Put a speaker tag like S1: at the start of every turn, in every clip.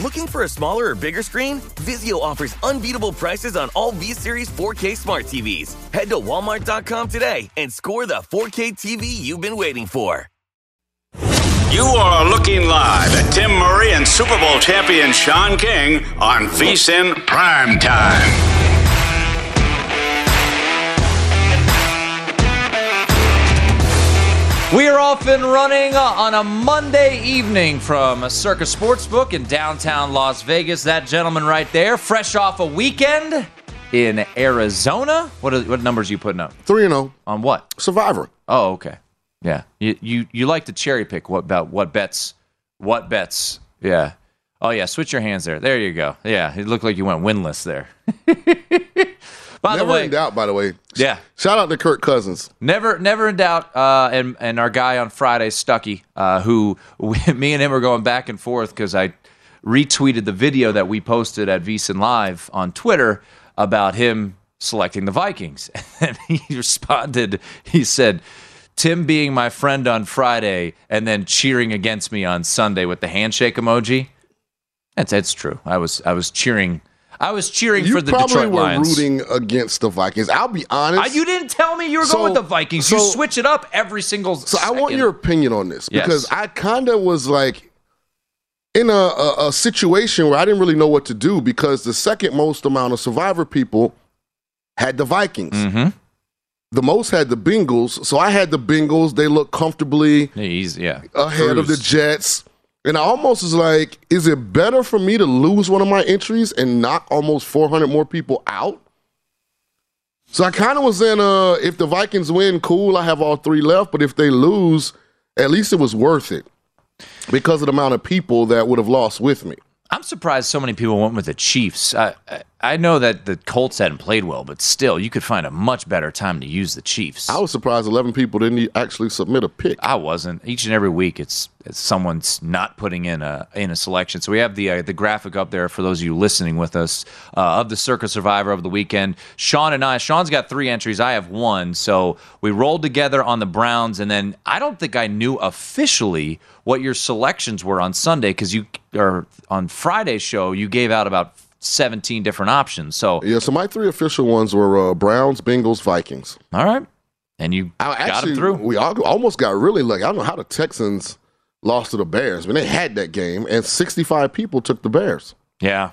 S1: Looking for a smaller or bigger screen? Vizio offers unbeatable prices on all V-Series 4K smart TVs. Head to walmart.com today and score the 4K TV you've been waiting for.
S2: You are looking live at Tim Murray and Super Bowl champion Sean King on VSIN Prime
S3: We are off and running on a Monday evening from Circa Sportsbook in downtown Las Vegas. That gentleman right there, fresh off a weekend in Arizona. What are, what numbers are you putting up?
S4: Three and zero
S3: On what?
S4: Survivor.
S3: Oh, okay. Yeah. You you you like to cherry pick what about what bets? What bets? Yeah. Oh yeah, switch your hands there. There you go. Yeah, it looked like you went winless there. By
S4: Never
S3: the way,
S4: in doubt. By the way.
S3: Yeah.
S4: Shout out to Kirk Cousins.
S3: Never, never in doubt. Uh, and and our guy on Friday, Stucky, uh, who we, me and him were going back and forth because I retweeted the video that we posted at VSiN Live on Twitter about him selecting the Vikings, and he responded. He said. Tim being my friend on Friday and then cheering against me on Sunday with the handshake emoji. That's that's true. I was I was cheering I was cheering
S4: You
S3: for the Detroit Lions.
S4: You probably were rooting against the Vikings. I'll be honest.
S3: You didn't tell me you were
S4: So-
S3: going with the Vikings. you switch it up every single.
S4: So I want your opinion on this
S3: Yes.
S4: because I kind of was like in a, a, a situation where I didn't really know what to do because the second most amount of Survivor people had the Vikings.
S3: Mm-hmm.
S4: The most had the Bengals, so I had the Bengals. They look comfortably
S3: He's yeah
S4: ahead of the Jets. And I almost was like, is it better for me to lose one of my entries and knock almost 400 more people out? So I kind of was in, uh, if the Vikings win, cool, I have all three left. But if they lose, at least it was worth it because of the amount of people that would have lost with me.
S3: I'm surprised so many people went with the Chiefs. I, I I know that the Colts hadn't played well, but still, you could find a much better time to use the Chiefs.
S4: I was surprised 11 people didn't actually submit a pick.
S3: I wasn't. Each and every week, it's, it's someone's not putting in a in a selection. So we have the uh, the graphic up there for those of you listening with us uh, of the Circa Survivor of the weekend. Sean and I. Sean's got three entries. I have one. So we rolled together on the Browns, and then I don't think I knew officially what your selections were on Sunday because you or on Friday's show you gave out about 17 different options. So
S4: Yeah, so my three official ones were uh, Browns, Bengals, Vikings.
S3: all right, and you
S4: I
S3: got
S4: actually,
S3: them through.
S4: We al- almost got really lucky. I don't know how the Texans lost to the Bears. I mean, they had that game, and 65 people took the Bears.
S3: Yeah.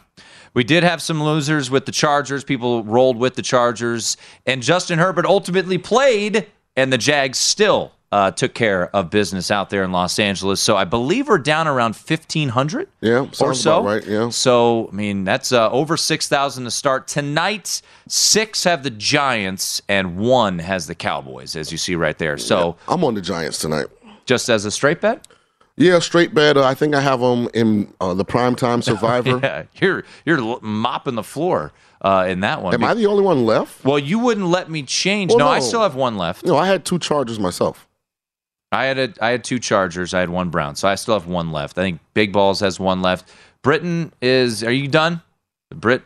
S3: We did have some losers with the Chargers. People rolled with the Chargers. And Justin Herbert ultimately played, and the Jags still uh, took care of business out there in Los Angeles. So I believe we're down around 1,500
S4: Yeah,
S3: or so.
S4: right. Yeah.
S3: So, I mean, that's uh, over 6,000 to start. Tonight, six have the Giants, and one has the Cowboys, as you see right there. So,
S4: I'm on the Giants tonight.
S3: Just as a straight bet?
S4: Yeah, straight bet. Uh, I think I have them in uh, the primetime Survivor.
S3: yeah, you're you're mopping the floor uh, in that one.
S4: Am I the only one left?
S3: well, you wouldn't let me change.
S4: Well,
S3: no, I still have one left.
S4: No, I had two Chargers myself.
S3: I had a, I had two Chargers. I had one Brown, so I still have one left. I think Big Balls has one left. Britton is. Are you done? Brit.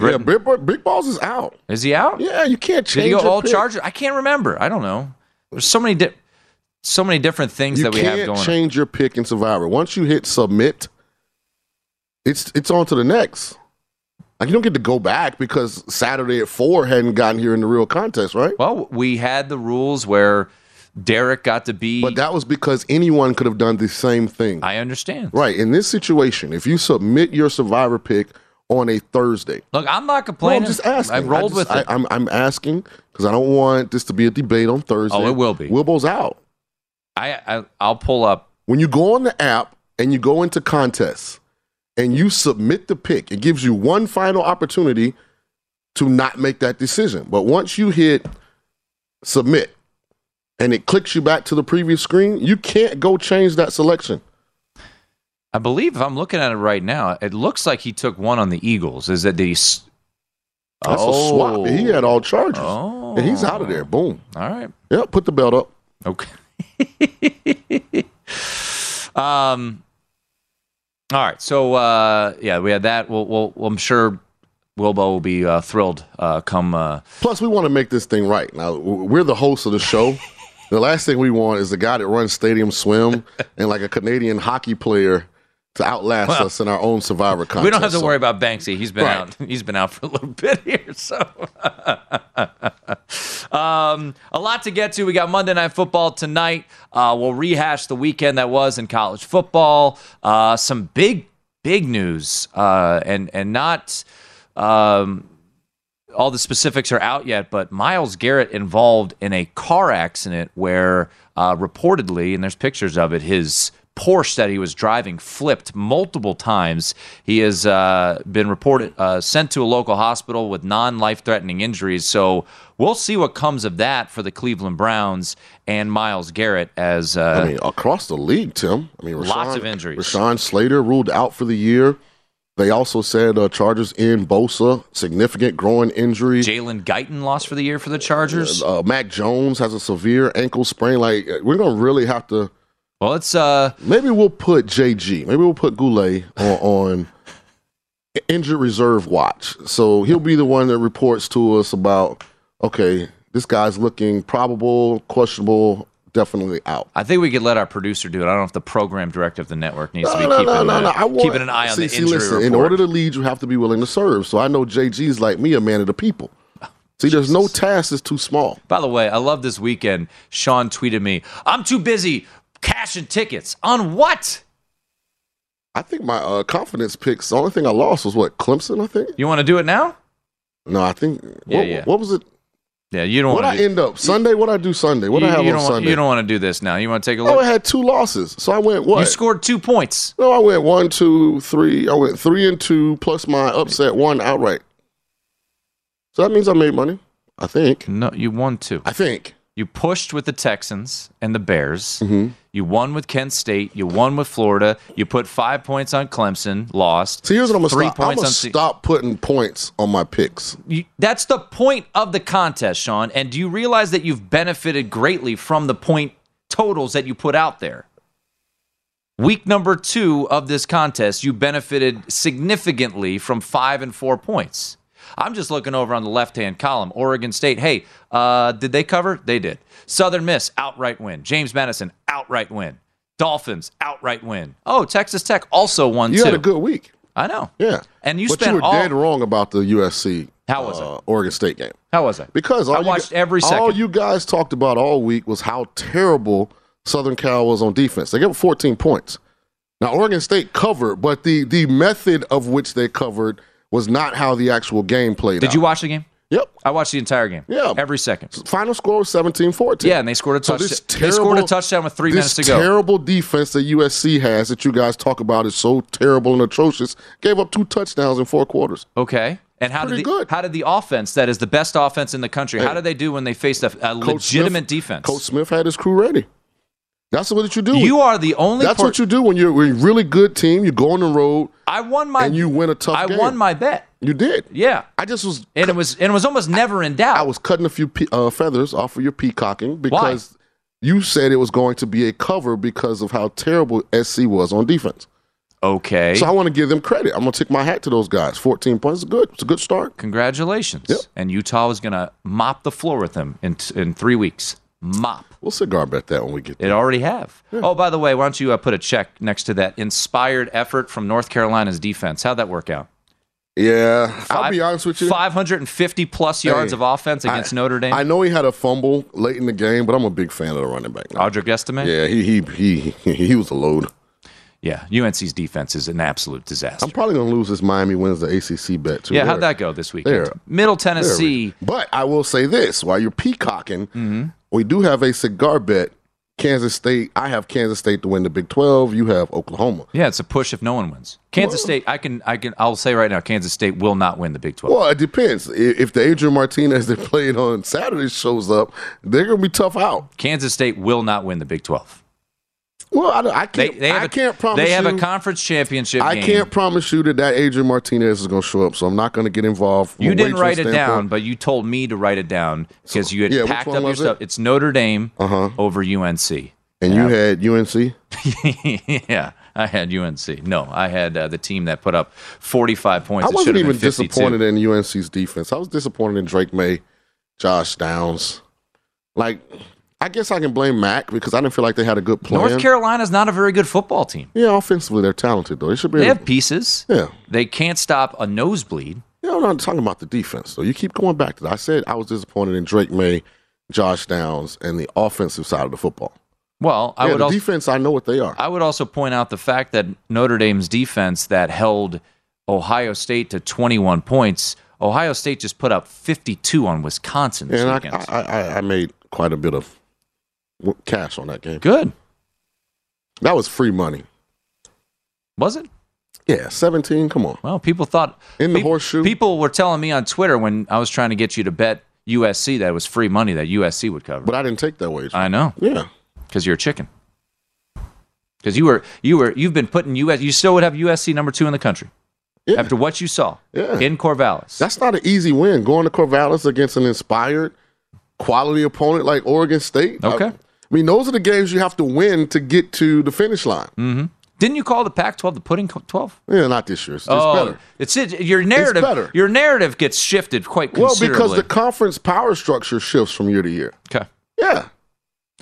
S4: Yeah,
S3: Britton,
S4: Big, Big Balls is out.
S3: is he out?
S4: Yeah, you can't change.
S3: Did he go all
S4: pick.
S3: Charger? I can't remember. I don't know. There's so many di- so many different things
S4: You
S3: that we have
S4: can't
S3: going.
S4: change your pick in Survivor. Once you hit submit, it's it's on to the next. Like you don't get to go back because Saturday at four hadn't gotten here in the real contest, right?
S3: Well, we had the rules where Derek got to be.
S4: But that was because anyone could have done the same thing.
S3: I understand.
S4: Right. In this situation, if you submit your Survivor pick on a Thursday,
S3: Look, I'm not complaining.
S4: I'm just asking.
S3: I rolled
S4: just-
S3: with it.
S4: I, am I'm asking because I don't want this to be a debate on Thursday.
S3: Oh, it will be.
S4: Wilbo's out.
S3: I, I I'll pull up.
S4: When you go on the app and you go into contests and you submit the pick, it gives you one final opportunity to not make that decision. But once you hit submit and it clicks you back to the previous screen, you can't go change that selection.
S3: I believe if I'm looking at it right now, it looks like he took one on the Eagles. Is that the s-
S4: That's
S3: oh.
S4: a swap. He had all charges.
S3: Oh.
S4: And he's out of there. Boom.
S3: All right.
S4: Yep, put the belt up.
S3: Okay. um. All right. So uh, yeah, we had that. We'll, we'll, I'm sure Wilbo will be uh, thrilled. Uh, come. Uh,
S4: Plus, we want to make this thing right. Now, we're the hosts of the show. the last thing we want is the guy that runs Stadium Swim and like a Canadian hockey player to outlast
S3: Well,
S4: us in our own Survivor contest.
S3: we don't have to
S4: So-
S3: worry about Banksy. He's been
S4: Right.
S3: out. He's been out for a little bit here. So, um, a lot to get to. We got Monday Night Football tonight. Uh, we'll rehash the weekend that was in college football. Uh, some big, big news, uh, and and not. Um, all the specifics are out yet, but Myles Garrett involved in a car accident where uh, reportedly, and there's pictures of it, his Porsche that he was driving flipped multiple times. He has uh, been reported uh, sent to a local hospital with non-life-threatening injuries. So we'll see what comes of that for the Cleveland Browns and Myles Garrett as uh,
S4: I mean, across the league, Tim. I mean,
S3: Lots of injuries.
S4: Rashawn Slater ruled out for the year. They also said uh, Chargers in Bosa, significant growing injury.
S3: Jalen Guyton lost for the year for the Chargers.
S4: Uh, Mac Jones has a severe ankle sprain. Like uh, we're gonna really have to.
S3: Well, it's uh,
S4: maybe we'll put JG. Maybe we'll put Goulet on, on injured reserve watch. So he'll be the one that reports to us about. Okay, this guy's looking probable, questionable, definitely out.
S3: I think we could let our producer do it. I don't know if the program director of the network needs to be
S4: No, no,
S3: keeping,
S4: no, no, no. Want,
S3: keeping an eye on
S4: see,
S3: the
S4: see,
S3: injury
S4: listen,
S3: report.
S4: In order to lead, you have to be willing to serve. So I know JG's like me, a man of the people. See, there's no task that's too small.
S3: By the way, I love this weekend. Sean tweeted me, "I'm too busy cashing tickets on what?
S4: I think my uh, confidence picks. The only thing I lost was what Clemson. I think.
S3: You want to do it now?
S4: No, I think.
S3: Yeah,
S4: what,
S3: yeah.
S4: what was it?
S3: Yeah, you don't want to.
S4: What I
S3: to.
S4: end up Sunday? What I do Sunday? What
S3: you,
S4: I have
S3: you
S4: on Sunday?
S3: you don't want to do this now. You want to take a look. Oh.
S4: I had two losses, so I went what?
S3: You scored two points.
S4: no, I went one, two, three. I went three and two plus my upset one outright. So that means I made money. I think.
S3: No, you won two.
S4: I think.
S3: You pushed with the Texans and the Bears.
S4: Mm-hmm.
S3: You won with Kent State. You won with Florida. You put five points on Clemson. Lost.
S4: So here's what I'm gonna
S3: Three
S4: stop. I'm gonna
S3: on C-
S4: putting points on my picks.
S3: You, that's the point of the contest, Sean. And do you realize that you've benefited greatly from the point totals that you put out there? Week number two of this contest, you benefited significantly from five and four points. I'm just looking over on the left hand column. Oregon State, hey, uh, did they cover? They did. Southern Miss, outright win. James Madison, outright win. Dolphins, outright win. Oh, Texas Tech also won
S4: You
S3: too.
S4: had a good week.
S3: I know.
S4: Yeah.
S3: And you
S4: but
S3: spent
S4: you were
S3: all.
S4: dead wrong about the USC.
S3: How was
S4: uh, Oregon State game.
S3: How was I?
S4: Because all
S3: I watched every
S4: All
S3: second.
S4: you guys talked about all week was how terrible Southern Cal was on defense. They gave up 14 points. Now Oregon State covered, but the the method of which they covered was not how the actual game played
S3: Did
S4: out.
S3: you watch the game?
S4: Yep.
S3: I watched the entire game.
S4: Yeah.
S3: Every second.
S4: Final score was 17-14.
S3: Yeah, and they scored a
S4: So
S3: touchdown.
S4: this
S3: they scored a touchdown with three minutes to go.
S4: terrible defense that USC has that you guys talk about is so terrible and atrocious. Gave up two touchdowns in four quarters.
S3: okay. And how did the,
S4: good.
S3: how did the offense that is the best offense in the country? How did they do when they faced a, a legitimate
S4: Smith-
S3: defense?
S4: Coach Smith had his crew ready. That's what you do.
S3: You are the only.
S4: That's what you do when you're, a really good team. You go on the road
S3: I won my.
S4: and you win a tough
S3: I
S4: game.
S3: won my bet.
S4: You did.
S3: Yeah,
S4: I just was.
S3: and it was and it was almost never in doubt.
S4: I was cutting a few pe- uh, feathers off of your peacocking because you said it was going to be a cover because of how terrible SC was on defense.
S3: okay.
S4: So I want to give them credit. I'm going to take my hat to those guys. 14 points is good. It's a good start.
S3: Congratulations.
S4: Yep.
S3: And Utah is going to mop the floor with them in in three weeks. Mop.
S4: We'll cigar bet that when we get
S3: It already have. Oh, by the way, why don't you uh, put a check next to that inspired effort from North Carolina's defense? How'd that work out?
S4: Yeah, I'll be honest with you.
S3: 550 plus yards
S4: Hey,
S3: of offense against
S4: I-
S3: Notre Dame.
S4: I know he had a fumble late in the game, but I'm a big fan of the running back. now.
S3: Audric Estime?
S4: Yeah, he he he he was a load.
S3: Yeah, UNC's defense is an absolute disaster.
S4: I'm probably going to lose this Miami wins the ACC bet too.
S3: yeah,
S4: They're-
S3: how'd that go this weekend?
S4: they're-
S3: Middle Tennessee.
S4: But I will say this: while you're peacocking,
S3: Mm-hmm.
S4: We do have a cigar bet. Kansas State. I have Kansas State to win the Big 12. You have Oklahoma.
S3: Yeah, it's a push if no one wins. Kansas State, I can, I can, I'll say right now, Kansas State will not win the Big 12.
S4: Well, it depends. If the Adrian Martinez they played on Saturday shows up, they're going to be tough out.
S3: Kansas State will not win the Big 12.
S4: Well, I, I can't.
S3: they
S4: I
S3: a,
S4: can't promise.
S3: They have
S4: you,
S3: a conference championship
S4: I
S3: game.
S4: can't promise you that that Adrian Martinez is going to show up. So I'm not going to get involved.
S3: You didn't write it down, but you told me to write it down because you had
S4: yeah,
S3: packed up your
S4: was it?
S3: stuff. It's Notre Dame
S4: Uh-huh.
S3: over UNC.
S4: And you had UNC.
S3: yeah, I had UNC. No, I had uh, the team that put up 45 points.
S4: I wasn't even
S3: 52.
S4: disappointed in UNC's defense. I was disappointed in Drake Maye, Josh Downs. Like, I guess I can blame Mac because I didn't feel like they had a good plan.
S3: North Carolina's not a very good football team.
S4: Yeah, offensively they're talented though. They should be.
S3: They
S4: able-
S3: have pieces.
S4: yeah.
S3: They can't stop a nosebleed.
S4: Yeah, I'm not talking about the defense though. You keep going back to that. I said I was disappointed in Drake Maye, Josh Downs, and the offensive side of the football.
S3: Well, I
S4: yeah,
S3: would
S4: the
S3: also
S4: defense. I know what they are.
S3: I would also point out the fact that Notre Dame's defense that held Ohio State to 21 points. Ohio State just put up 52 on Wisconsin this
S4: and I,
S3: weekend.
S4: I, I, I made quite a bit of cash on that game.
S3: Good.
S4: That was free money.
S3: Was it?
S4: Yeah, 17. Come on.
S3: Well, people thought
S4: In the
S3: peop-
S4: horseshoe.
S3: People were telling me on Twitter when I was trying to get you to bet USC that it was free money that USC would cover.
S4: But I didn't take that wager.
S3: I know
S4: yeah.
S3: because you're a chicken. Because you were you were you've been putting US you still would have USC number two in the country
S4: Yeah.
S3: after what you saw
S4: Yeah.
S3: in Corvallis.
S4: That's not an easy win. Going to Corvallis against an inspired, quality opponent like Oregon State.
S3: Okay.
S4: I, I mean, those are the games you have to win to get to the finish line.
S3: Mm. Didn't you call the Pac-12 the pudding 12?
S4: Yeah, not this year. It's, it's
S3: oh,
S4: better.
S3: it's it. Your narrative,
S4: better.
S3: your narrative gets shifted quite
S4: Well, because the conference power structure shifts from year to year.
S3: okay.
S4: Yeah.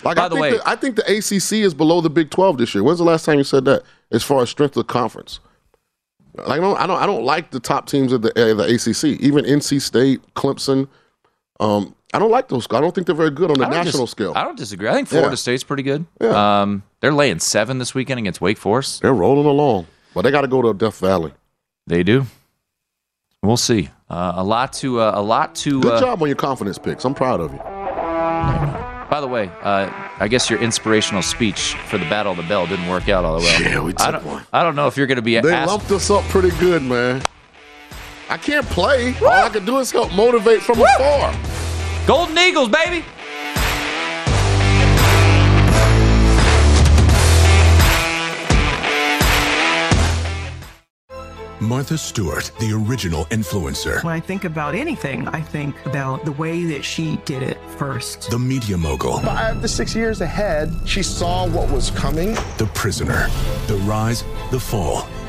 S4: Like
S3: By
S4: I
S3: the
S4: think
S3: way-
S4: the, I think the ACC is below the Big 12 this year. When's the last time you said that? As far as strength of conference. Like, I don't I don't I don't like the top teams of the uh, the ACC. Even NC State, Clemson, um I don't like those. I don't think they're very good on the national
S3: dis-
S4: scale.
S3: I don't disagree. I think Florida
S4: Yeah.
S3: State's pretty good.
S4: Yeah.
S3: Um, they're laying seven this weekend against Wake Forest.
S4: They're rolling along, but they got to go to Death Valley.
S3: They do. We'll see. Uh, a lot to uh, a lot to.
S4: Good
S3: uh,
S4: job on your confidence picks. I'm proud of you.
S3: By the way, uh, I guess your inspirational speech for the Battle of the Bell didn't work out all the well.
S4: Yeah, we
S3: I
S4: took
S3: don't,
S4: one.
S3: I don't know if you're going to be
S4: They
S3: asked.
S4: lumped us up pretty good, man. I can't play. All I can do is help motivate from afar.
S3: Golden Eagles, baby.
S5: Martha Stewart, the original influencer.
S6: When I think about anything, I think about the way that she did it first.
S5: The media mogul.
S7: Five to six years ahead, she saw what was coming.
S5: The prisoner. The rise, the fall,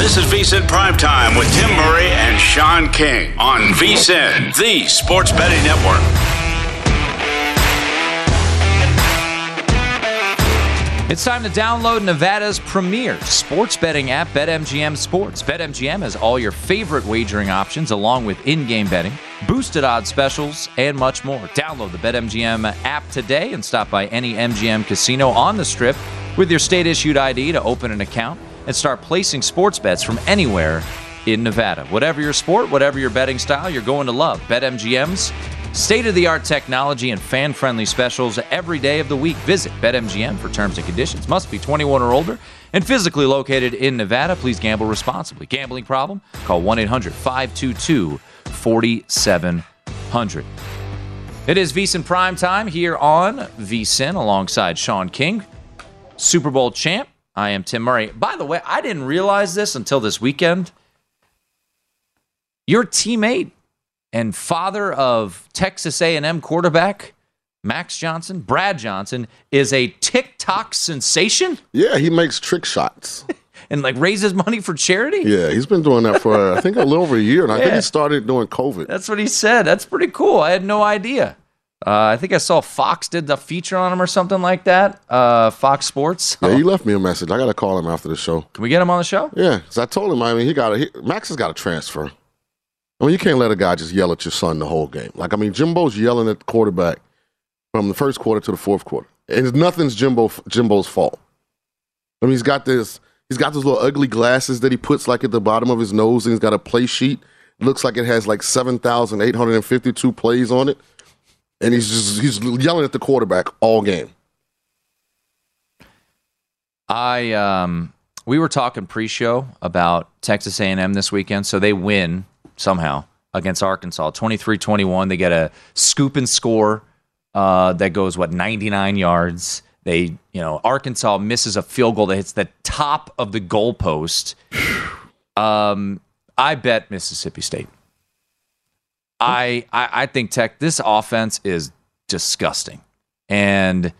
S2: This is VSIN Primetime with Tim Murray and Sean King on VSIN, the sports betting network.
S3: It's time to download Nevada's premier sports betting app, BetMGM Sports. BetMGM has all your favorite wagering options, along with in game betting, boosted odds specials, and much more. Download the BetMGM app today and stop by any MGM casino on the strip with your state issued ID to open an account and start placing sports bets from anywhere in Nevada. Whatever your sport, whatever your betting style, you're going to love BetMGM's state of the art technology and fan friendly specials every day of the week. Visit BetMGM for terms and conditions. Must be 21 or older and physically located in Nevada. Please gamble responsibly. Gambling problem? Call 1 800 522 4700. It is VSIN Prime Time here on VSIN alongside Sean King, Super Bowl champ. I am Tim Murray. By the way, I didn't realize this until this weekend. Your teammate and father of Texas A&M quarterback Max Johnson, Brad Johnson, is a TikTok sensation.
S4: Yeah, he makes trick shots.
S3: and like raises money for charity.
S4: Yeah, he's been doing that for I think a little over a year, and I think he started doing COVID.
S3: That's what he said. That's pretty cool. I had no idea. Uh, I think I saw Fox did the feature on him or something like that. Uh, Fox Sports.
S4: Yeah, he left me a message. I got to call him after the show.
S3: Can we get him on the show?
S4: Yeah, because I told him. I mean, he got he, Max has got to transfer. I mean, you can't let a guy just yell at your son the whole game. Like, I mean, Jimbo's yelling at the quarterback from the first quarter to the fourth quarter, and nothing's Jimbo Jimbo's fault. I mean, he's got this. He's got those little ugly glasses that he puts like at the bottom of his nose, and he's got a play sheet. looks like it has like seven thousand eight hundred and fifty-two plays on it, and he's just he's yelling at the quarterback all game.
S3: I um we were talking pre-show about Texas A&M this weekend, so they win somehow against Arkansas, 23-21. They get a scoop and score uh, that goes what 99 yards. They, you know, Arkansas misses a field goal that hits the top of the goalpost. Um, I bet Mississippi State. I, I I think Tech this offense is disgusting, and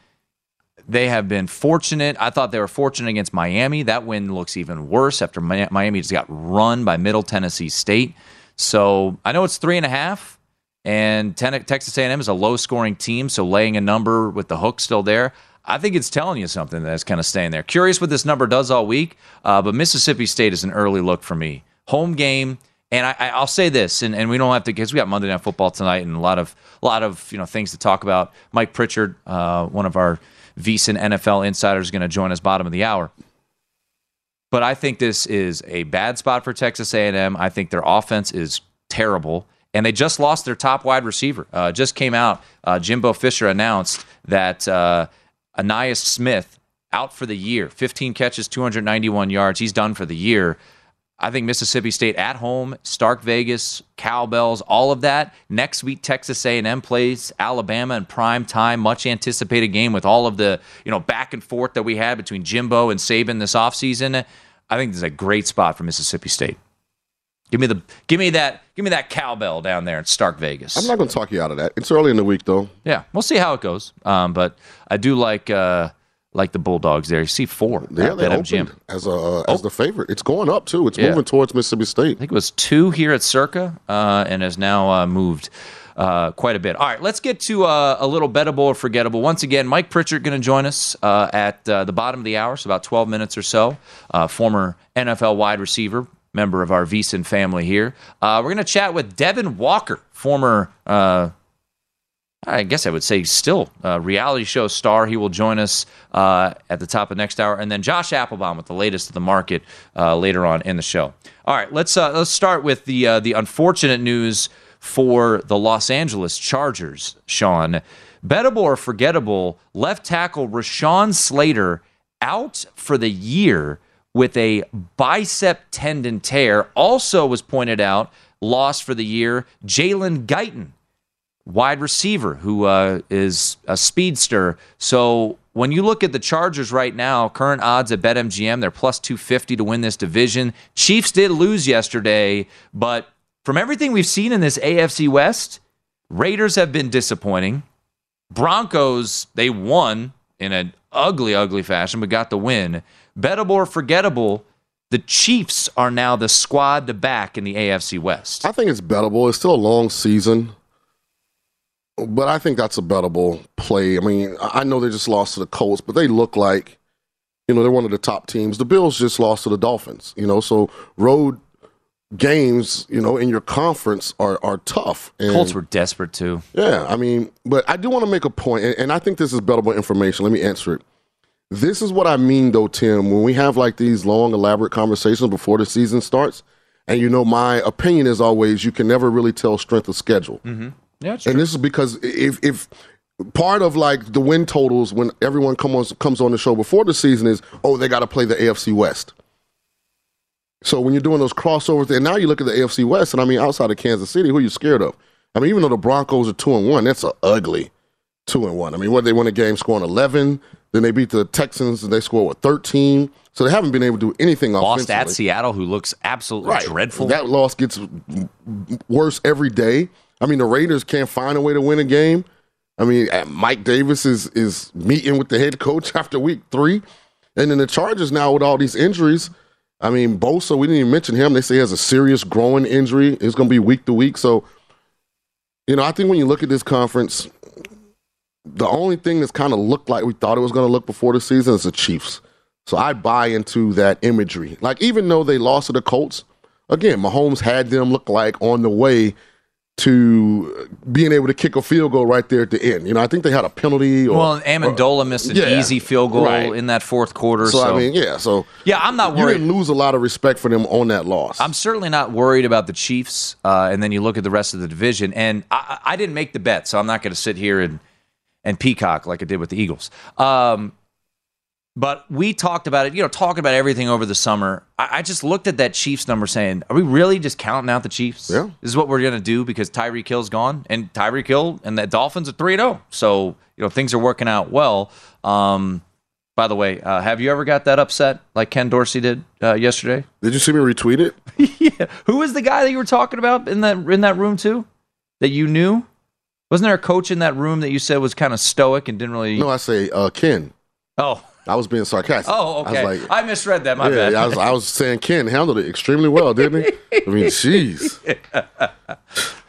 S3: they have been fortunate. I thought they were fortunate against Miami. That win looks even worse after Miami just got run by Middle Tennessee State. So I know it's three and a half, and Texas A&M is a low-scoring team. So laying a number with the hook still there, I think it's telling you something that's kind of staying there. Curious what this number does all week, uh, but Mississippi State is an early look for me. Home game. And I, I- I'll say this, and, and we don't have to because we got Monday Night Football tonight, and a lot of a lot of you know things to talk about. Mike Pritchard, uh, one of our VSiN NFL insiders, is going to join us bottom of the hour. But I think this is a bad spot for Texas A&M. I think their offense is terrible, and they just lost their top wide receiver. Uh, just came out. Uh, Jimbo Fisher announced that uh, Ainias Smith out for the year. 15 catches, 291 yards. He's done for the year. I think Mississippi State at home, Stark Vegas, cowbells, all of that. Next week, Texas A&M plays Alabama in prime time, much anticipated game with all of the you know back and forth that we had between Jimbo and Saban this offseason. I think this is a great spot for Mississippi State. Give me the give me that give me that cowbell down there in Stark Vegas.
S4: I'm not going to talk you out of that. It's early in the week, though.
S3: Yeah, we'll see how it goes. Um, but I do like uh, like the Bulldogs there. You see four
S4: Yeah, they opened as a uh, as the favorite. It's going up too. It's
S3: Yeah.
S4: moving towards Mississippi State.
S3: I think it was two here at Circa, uh, and has now uh, moved uh, quite a bit. All right, let's get to uh, a little bettable or forgettable. Once again, Mike Pritchard going to join us uh, at uh, the bottom of the hour, so about 12 minutes or so. Uh, former NFL wide receiver, member of our VSiN family here. Uh, we're going to chat with Devin Walker, former. I guess I would say still a reality show star. He will join us uh, at the top of next hour, and then Josh Appelbaum with the latest of the market uh, later on in the show. All right, let's uh, let's start with the uh, the unfortunate news for the Los Angeles Chargers. Sean, bettable or forgettable? Left tackle Rashawn Slater out for the year with a bicep tendon tear. Also was pointed out lost for the year. Jalen Guyton wide receiver who uh, is a speedster. So when you look at the Chargers right now, current odds at BetMGM, they're plus 250 to win this division. Chiefs did lose yesterday, but from everything we've seen in this AFC West, Raiders have been disappointing. Broncos, they won in an ugly, ugly fashion, but got the win. Bettable or forgettable, the Chiefs are now the squad to back in the AFC West.
S4: I think it's bettable. It's still a long season, but I think that's a bettable play. I mean, I know they just lost to the Colts, but they look like, you know, they're one of the top teams. The Bills just lost to the Dolphins, you know, so road games, you know, in your conference are are tough. And
S3: Colts were desperate too.
S4: yeah, I mean, but I do want to make a point, and, and I think this is bettable information. Let me answer it. This is what I mean, though, Tim. When we have like these long, elaborate conversations before the season starts, and you know, my opinion is always you can never really tell strength of schedule.
S3: Mm-hmm. Yeah, it's
S4: And this is because if if part of like the win totals when everyone comes comes on the show before the season is oh they got to play the AFC West. So when you're doing those crossovers, and now you look at the AFC West, and I mean outside of Kansas City, who are you scared of? I mean, even though the Broncos are two and one, that's a ugly two and one. I mean, what they won a game scoring eleven, then they beat the Texans and they scored with thirteen. So they haven't been able to do anything
S3: Lost
S4: offensively.
S3: at Seattle, who looks absolutely
S4: Right.
S3: dreadful.
S4: That loss gets worse every day. I mean, the Raiders can't find a way to win a game. I mean, uh, Mike Davis is is meeting with the head coach after week three, and then the Chargers now with all these injuries. I mean, Bosa, we didn't even mention him. They say he has a serious growing injury. It's going to be week to week. So, you know, I think when you look at this conference, the only thing that's kind of looked like we thought it was going to look before the season is the Chiefs. So I buy into that imagery. Like even though they lost to the Colts, again, Mahomes had them look like on the way to being able to kick a field goal right there at the end. You know, I think they had a penalty. Or,
S3: well, Ammendola missed an
S4: Yeah.
S3: easy field goal
S4: Right.
S3: in that fourth quarter.
S4: So,
S3: So,
S4: I mean, yeah. So
S3: yeah, I'm not worried.
S4: you didn't lose a lot of respect for them on that loss.
S3: I'm certainly not worried about the Chiefs. Uh, and then you look at the rest of the division, and I, I I didn't make the bet, so I'm not going to sit here and and peacock like I did with the Eagles. Um, but we talked about it, you know, talking about everything over the summer. I, I just looked at that Chiefs number, saying, "Are we really just counting out the Chiefs?
S4: Yeah.
S3: this is what we're going to do because Tyreek Hill's gone, and Tyreek Hill and the Dolphins are 3 0. So you know things are working out well." Um, by the way, uh, have you ever got that upset like Ken Dorsey did uh, yesterday?
S4: Did you see me retweet it?
S3: yeah. Who was the guy that you were talking about in that in that room too? That you knew? Wasn't there a coach in that room that you said was kind of stoic and didn't really?
S4: No, I say uh, Ken.
S3: Oh,
S4: I was being sarcastic.
S3: oh, okay.
S4: I was like, I
S3: misread that. My
S4: yeah,
S3: bad.
S4: I was, I was saying Ken handled it extremely well, didn't he? I mean, jeez.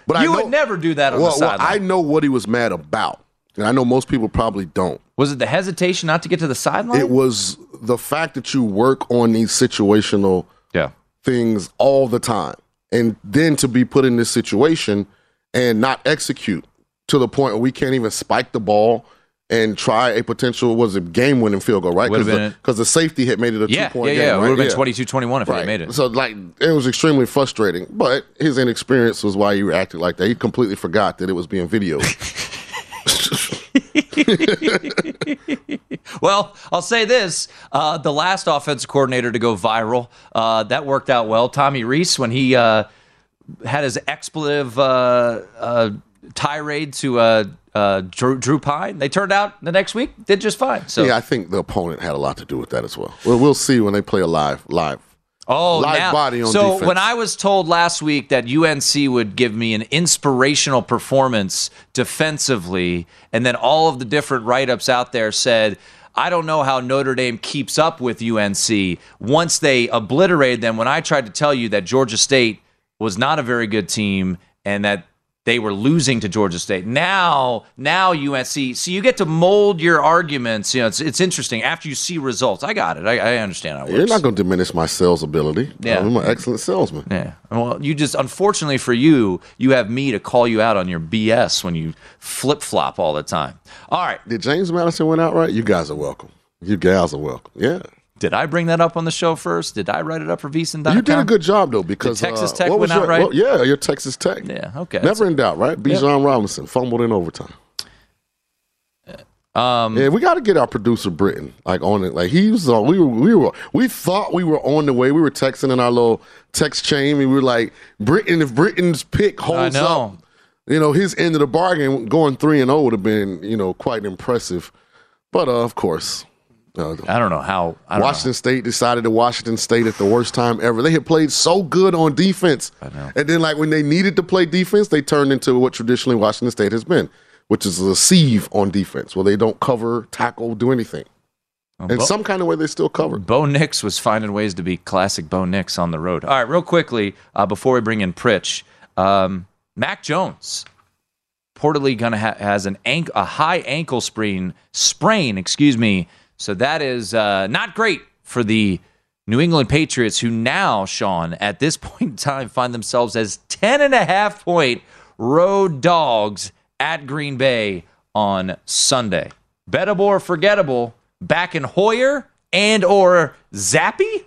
S4: But I
S3: you
S4: know,
S3: would never do that on
S4: well,
S3: the
S4: well,
S3: sideline.
S4: I know what he was mad about, and I know most people probably don't.
S3: was it the hesitation not to get to the sideline?
S4: It was the fact that you work on these situational
S3: yeah.
S4: things all the time, and then to be put in this situation and not execute to the point where we can't even spike the ball and try a potential was a game winning field goal, right? Because the, the safety had made it a
S3: Yeah,
S4: two point
S3: yeah,
S4: game.
S3: yeah. It would have been 22-21 if they
S4: Right.
S3: had made it.
S4: So like it was extremely frustrating, but his inexperience was why he reacted like that. He completely forgot that it was being videoed.
S3: Well, I'll say this: uh, the last offensive coordinator to go viral uh, that worked out well. Tommy Rees when he uh, had his expletive uh, uh, tirade to uh, uh, Drew, Drew Pyne. They turned out the next week did just fine. So
S4: yeah, I think the opponent had a lot to do with that as well. Well, we'll see when they play a live live.
S3: Oh,
S4: live
S3: now-
S4: body on
S3: so
S4: defense.
S3: when I was told last week that UNC would give me an inspirational performance defensively, and then all of the different write-ups out there said, I don't know how Notre Dame keeps up with UNC once they obliterated them. When I tried to tell you that Georgia State was not a very good team and that they were losing to Georgia State. Now, now UNC. So you get to mold your arguments. You know, it's it's interesting after you see results. I got it. I, I understand how it works.
S4: You're not going to diminish my sales ability.
S3: Yeah.
S4: I'm an excellent salesman.
S3: Yeah. Well, you just unfortunately for you, you have me to call you out on your BS when you flip flop all the time. All right.
S4: Did James Madison win outright? You guys are welcome. You gals are welcome. Yeah.
S3: Did I bring that up on the show first? Did I write it up for VSiN.com?
S4: You did a good job though because
S3: Did Texas
S4: uh,
S3: Tech
S4: was
S3: win
S4: your,
S3: outright?
S4: well, yeah, your Texas Tech.
S3: Yeah. Okay.
S4: Never in doubt, right? Bijan Robinson fumbled in overtime.
S3: Um,
S4: yeah, we got to get our producer Britton like on it. Like he was on. We were, we were, we thought we were on the way. We were texting in our little text chain. And we were like, Britton. If Britton's pick holds
S3: know.
S4: up, you know, his end of the bargain, going three and zero would have been, you know, quite impressive. But uh, of course, uh,
S3: I don't know how. I don't
S4: Washington State decided to Washington State at the worst time ever. They had played so good on defense, and then like when they needed to play defense, they turned into what traditionally Washington State has been, which is a sieve on defense, where they don't cover, tackle, do anything. In
S3: Bo-
S4: some kind of way, they still cover.
S3: Bo Nix was finding ways to be classic Bo Nix on the road. All right, real quickly uh, before we bring in Pritch, um, Mac Jones reportedly gonna ha- has an ank- a high ankle sprain sprain, excuse me. So that is uh, not great for the New England Patriots, who now, Sean, at this point in time, find themselves as 10 and a half point road dogs at Green Bay on Sunday. Bettable or forgettable, back in Hoyer and or Zappe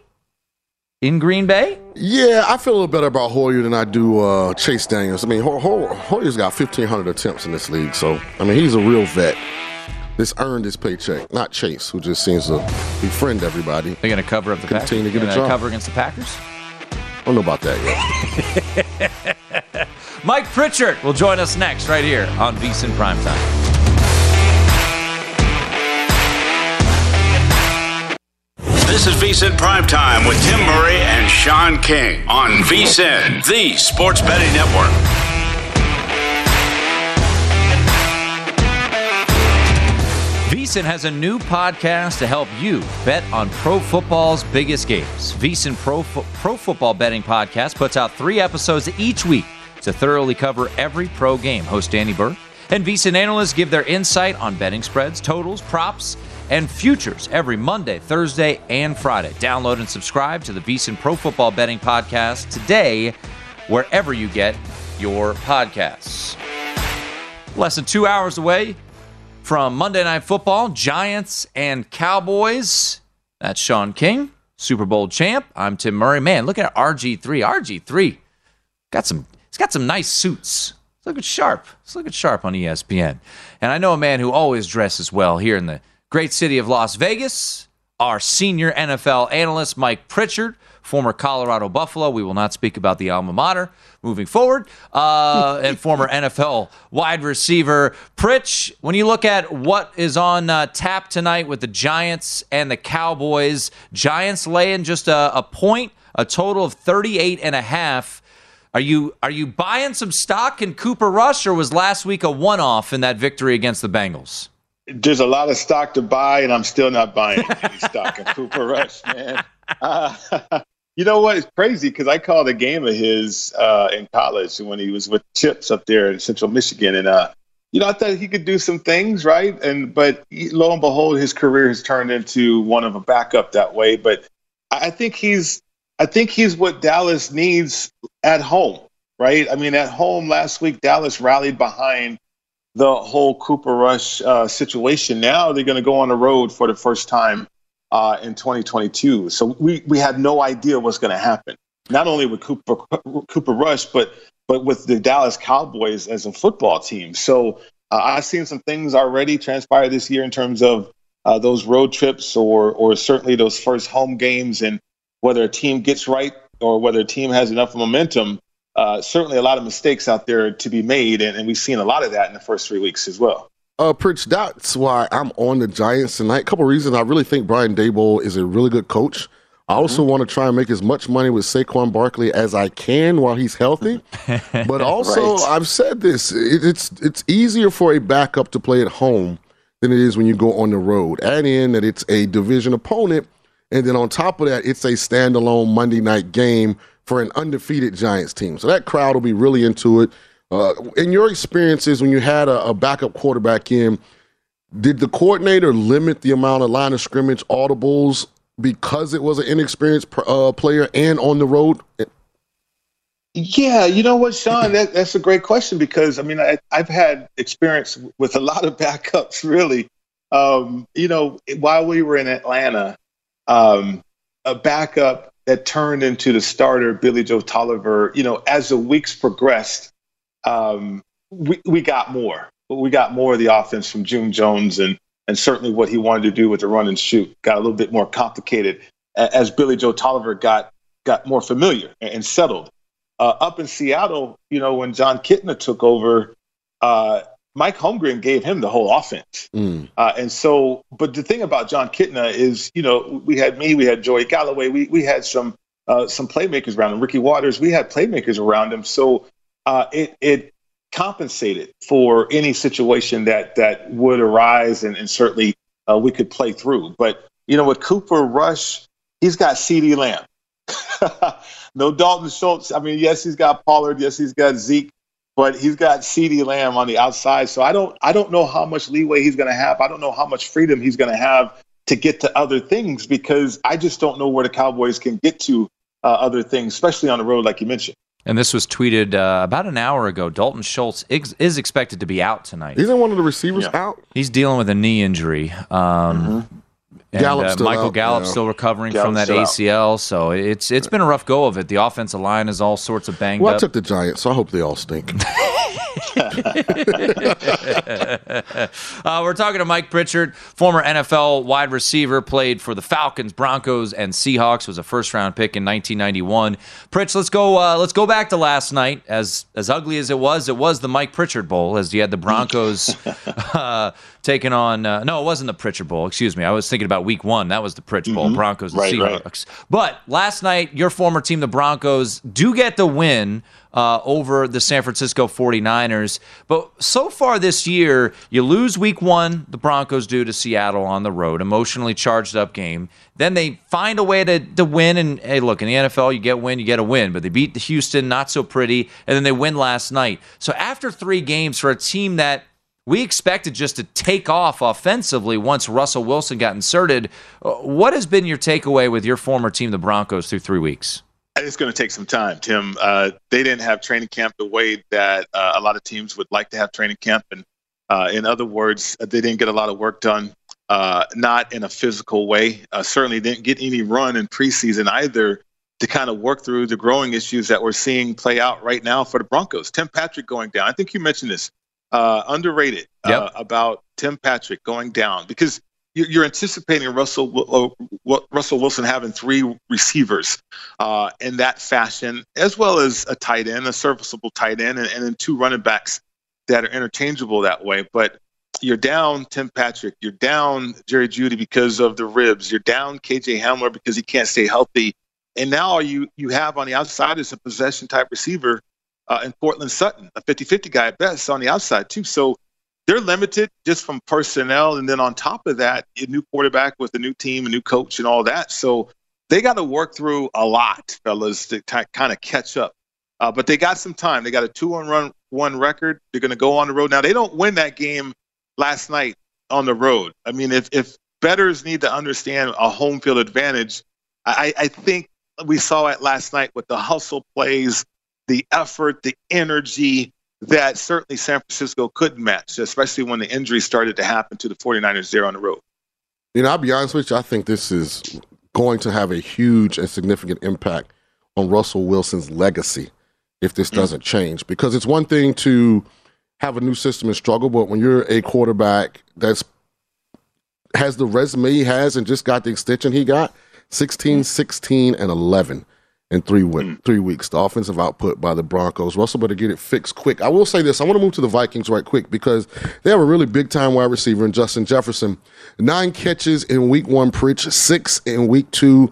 S3: in Green Bay?
S4: Yeah, I feel a little better about Hoyer than I do uh, Chase Daniels. I mean, Ho- Ho- Hoyer's got 1,500 attempts in this league, so I mean, he's a real vet. This earned his paycheck, not Chase, who just seems to befriend everybody.
S3: They're going to cover up the Packers.
S4: Continue to get a
S3: Gonna
S4: job.
S3: cover against the Packers.
S4: I don't know about that yet.
S3: Mike Pritchard will join us next right here on VSiN Primetime.
S2: This is VSiN Primetime with Tim Murray and Sean King on VSiN, the sports betting network.
S3: VSiN has a new podcast to help you bet on pro football's biggest games. VSiN Pro, Fo- Pro Football Betting Podcast puts out three episodes each week to thoroughly cover every pro game. Host Danny Burke and VSiN analysts give their insight on betting spreads, totals, props, and futures every Monday, Thursday, and Friday. Download and subscribe to the VSiN Pro Football Betting Podcast today, wherever you get your podcasts. Less than two hours away from Monday Night Football, Giants and Cowboys. That's Sean King, Super Bowl champ. I'm Tim Murray. Man, look at RG3. RG3 got some. He's got some nice suits. It's looking sharp. It's looking sharp on ESPN. And I know a man who always dresses well here in the great city of Las Vegas. Our senior NFL analyst, Mike Pritchard, former Colorado Buffalo. We will not speak about the alma mater moving forward. Uh, and former NFL wide receiver. Pritch, when you look at what is on uh, tap tonight with the Giants and the Cowboys, Giants laying just a, a point, a total of 38 and a half. Are you are you buying some stock in Cooper Rush, or was last week a one-off in that victory against the Bengals?
S8: There's a lot of stock to buy, and I'm still not buying any stock in Cooper Rush, man. Uh, you know what? It's crazy because I called a game of his uh, in college when he was with Chips up there in Central Michigan, and uh, you know I thought he could do some things, right? And but he, lo and behold, his career has turned into one of a backup that way. But I think he's I think he's what Dallas needs at home, right? I mean, at home last week, Dallas rallied behind the whole Cooper Rush uh, situation. Now they're going to go on the road for the first time uh, in 2022. So we we had no idea what's going to happen. Not only with Cooper Cooper Rush, but but with the Dallas Cowboys as a football team. So uh, I've seen some things already transpire this year in terms of uh, those road trips or or certainly those first home games and whether a team gets right or whether a team has enough momentum. Uh, certainly a lot of mistakes out there to be made, and, and we've seen a lot of that in the first three weeks as well.
S4: Uh, Pritch, that's why I'm on the Giants tonight. A couple reasons. I really think Brian Daboll is a really good coach. I also
S3: Mm-hmm.
S4: want to try and make as much money with Saquon Barkley as I can while he's healthy. But also,
S8: Right.
S4: I've said this: it, it's it's easier for a backup to play at home than it is when you go on the road. Add in that it's a division opponent, and then on top of that, it's a standalone Monday night game for an undefeated Giants team. So that crowd will be really into it. Uh, in your experiences, when you had a, a backup quarterback in, did the coordinator limit the amount of line of scrimmage audibles because it was an inexperienced uh, player and on the road?
S8: Yeah, you know what, Sean? That, that's a great question because I mean, I, I've had experience with a lot of backups. Really, um, you know, while we were in Atlanta, um, a backup that turned into the starter, Billy Joe Tolliver. You know, as the weeks progressed, um, we we got more. We got more of the offense from June Jones, and and certainly what he wanted to do with the run and shoot got a little bit more complicated as Billy Joe Tolliver got got more familiar and settled. Uh, up in Seattle, you know, when Jon Kitna took over, uh, Mike Holmgren gave him the whole offense.
S4: Mm.
S8: Uh, and so, but the thing about Jon Kitna is, you know, we had me, we had Joey Galloway, we we had some uh, some playmakers around him. Ricky Watters, we had playmakers around him. So uh, it it compensated for any situation that that would arise, and, and certainly uh, we could play through. But you know, with Cooper Rush, he's got CeeDee Lamb. no Dalton Schultz. I mean, yes, he's got Pollard. Yes, he's got Zeke, but he's got CeeDee Lamb on the outside. So I don't, I don't know how much leeway he's going to have. I don't know how much freedom he's going to have to get to other things because I just don't know where the Cowboys can get to uh, other things, especially on the road, like you mentioned.
S3: And this was tweeted uh, about an hour ago. Dalton Schultz ex- is expected to be out tonight.
S4: Isn't one of the receivers out?
S3: He's dealing with a knee injury. Um, and,
S4: Gallup's
S3: uh, Michael
S4: out,
S3: Gallup's
S4: yeah.
S3: still recovering from that
S4: still out.
S3: ACL, so it's it's been a rough go of it. The offensive line is all sorts of banged
S4: Well, I
S3: up.
S4: took the Giants, so I hope they all stink.
S3: uh, we're talking to Mike Pritchard, former NFL wide receiver, played for the Falcons, Broncos, and Seahawks. Was a first round pick in 1991. Pritch, let's go. Uh, let's go back to last night. As as ugly as it was, it was the Mike Pritchard Bowl. As you had the Broncos uh, taking on. Uh, no, it wasn't the Pritchard Bowl. Excuse me. I was thinking about Week One. That was the Pritch Bowl.
S8: Mhm.
S3: Broncos and
S8: Right, right.
S3: Seahawks. But last night, your former team, the Broncos, do get the win uh, over the San Francisco 49ers. But so far this year, you lose week one, the Broncos do to Seattle on the road, emotionally charged up game. Then they find a way to, to win. And hey, look, in the NFL, you get win, you get a win. But they beat the Houston, not so pretty. And then they win last night. So after three games for a team that we expected just to take off offensively once Russell Wilson got inserted. Uh, What has been your takeaway with your former team, the Broncos, through three weeks?
S8: It's going to take some time, Tim. Uh, they didn't have training camp the way that uh, a lot of teams would like to have training camp, and uh, in other words, they didn't get a lot of work done. Uh, not in a physical way. Uh, certainly didn't get any run in preseason either to kind of work through the growing issues that we're seeing play out right now for the Broncos. Tim Patrick going down. I think you mentioned this. Uh, underrated uh, about Tim Patrick going down because you- you're anticipating Russell uh, Russell Wilson having three receivers uh, in that fashion, as well as a tight end, a serviceable tight end, and, and then two running backs that are interchangeable that way. But you're down Tim Patrick, you're down Jerry Jeudy because of the ribs, you're down KJ Hamler because he can't stay healthy, and now all you you have on the outside is a possession type receiver uh, in Courtland Sutton, a 50-50 guy at best on the outside too. So they're limited just from personnel, and then on top of that, a new quarterback with a new team, a new coach, and all that. So they got to work through a lot, fellas, to kind of catch up. Uh, but they got some time. They got a two-one run one record. They're going to go on the road now. They don't win that game last night on the road. I mean, if if betters need to understand a home field advantage, I, I think we saw it last night with the hustle plays, the effort, the energy that certainly San Francisco couldn't match, especially when the injuries started to happen to the 49ers there on the road.
S4: You know, I'll be honest with you. I think this is going to have a huge and significant impact on Russell Wilson's legacy if this mm. doesn't change. Because it's one thing to have a new system and struggle, but when you're a quarterback that's has the resume he has and just got the extension he got, 16, mm. 16, and 11 in three week, mm. three weeks. The offensive output by the Broncos. Russell better get it fixed quick. I will say this. I want to move to the Vikings right quick because they have a really big time wide receiver in Justin Jefferson. Nine catches in week one, Pritch, six in week two.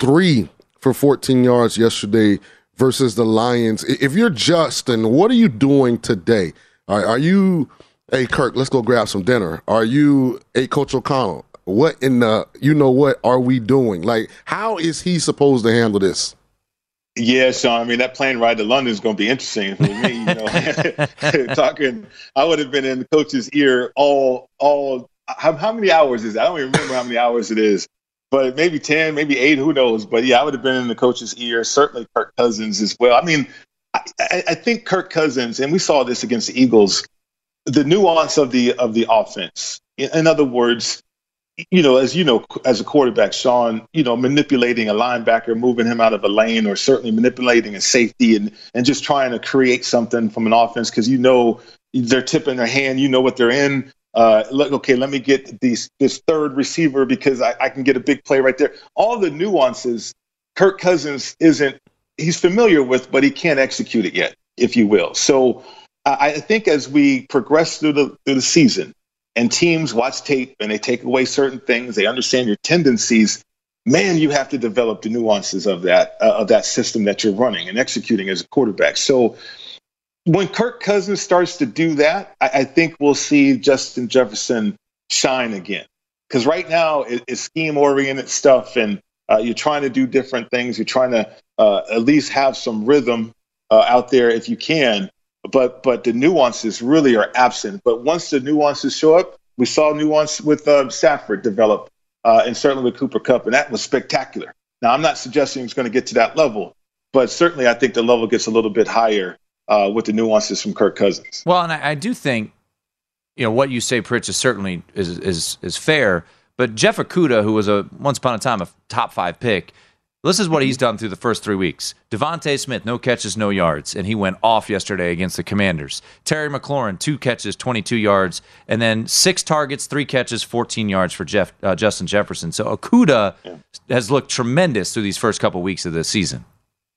S4: three for 14 yards yesterday versus the Lions. If you're Justin, what are you doing today? Are, are you, hey, Kirk, let's go grab some dinner? Are you, hey, Coach O'Connell, what in the, you know what, are we doing? Like, how is he supposed to handle this?
S8: Yeah, Sean. I mean, that plane ride to London is going to be interesting for me. You know, talking, I would have been in the coach's ear all, all. How, how many hours is that? I don't even remember how many hours it is, but maybe ten, maybe eight. Who knows? But yeah, I would have been in the coach's ear. Certainly, Kirk Cousins as well. I mean, I, I, I think Kirk Cousins, and we saw this against the Eagles. The nuance of the of the offense. In, in other words, you know, as you know, as a quarterback, Sean, you know, manipulating a linebacker, moving him out of a lane, or certainly manipulating a safety and and just trying to create something from an offense because you know they're tipping their hand, you know what they're in. Uh, look, okay, let me get these this third receiver because I, I can get a big play right there. All the nuances, Kirk Cousins isn't he's familiar with, but he can't execute it yet, if you will. So I, I think as we progress through the through the season, and teams watch tape and they take away certain things. They understand your tendencies. Man you have to develop the nuances of that uh, of that system that you're running and executing as a quarterback. So when kirk cousins starts to do that i, I think we'll see justin jefferson shine again. Because right now it, it's scheme oriented stuff and uh, you're trying to do different things. You're trying to uh, at least have some rhythm uh, out there if you can but but the nuances really are absent. But once the nuances show up, we saw nuance with uh, Stafford develop, uh, and certainly with Cooper Kupp, and that was spectacular. Now I'm not suggesting it's going to get to that level, but certainly I think the level gets a little bit higher uh, with the nuances from Kirk Cousins.
S3: Well, and I, I do think, you know, what you say, Pritch, is certainly is is is fair. But Jeff Okudah, who was a once upon a time a top five pick, this is what he's done through the first three weeks. DeVonta Smith, no catches, no yards, and he went off yesterday against the Commanders. Terry McLaurin, two catches, 22 yards, and then six targets, three catches, 14 yards for Jeff uh, Justin Jefferson. So Okudah yeah. has looked tremendous through these first couple weeks of the season.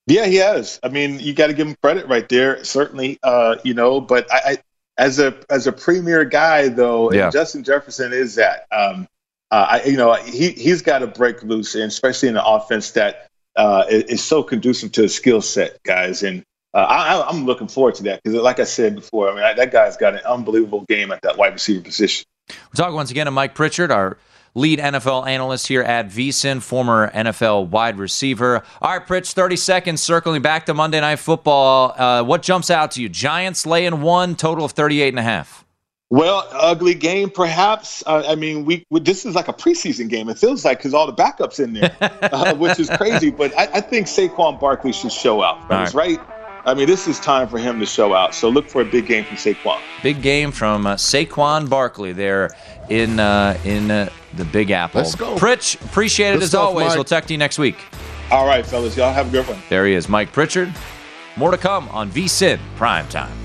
S8: Yeah, he has. I mean, you got to give him credit right there, certainly. Uh, you know, but I, I, as a as a premier guy though, yeah. Justin Jefferson is that. Um, uh, I, you know, he he's got to break loose, and especially in an offense that uh, is, so conducive to his skill set, guys. And uh, I, am looking forward to that because, like I said before, I mean I, that guy's got an unbelievable game at that wide receiver position.
S3: We're talking once again to Mike Pritchard, our lead NFL analyst here at VSIN, former NFL wide receiver. All right, Pritch, 30 seconds, circling back to Monday Night Football. Uh, what jumps out to you? Giants laying one, total of 38 and a half.
S8: Well, ugly game, perhaps. Uh, I mean, we, we, this is like a preseason game. It feels like because all the backups in there, uh, which is crazy. But I, I, think Saquon Barkley should show out. Right. right. I mean, this is time for him to show out. So look for a big game from Saquon.
S3: Big game from uh, Saquon Barkley there in uh, in uh, the Big Apple.
S4: Let's go.
S3: Pritch, appreciate it Good as stuff, always. Mike. We'll talk to you next week.
S8: All right, fellas. Y'all have a good one.
S3: There he is, Mike Pritchard. More to come on VSIN Prime Time.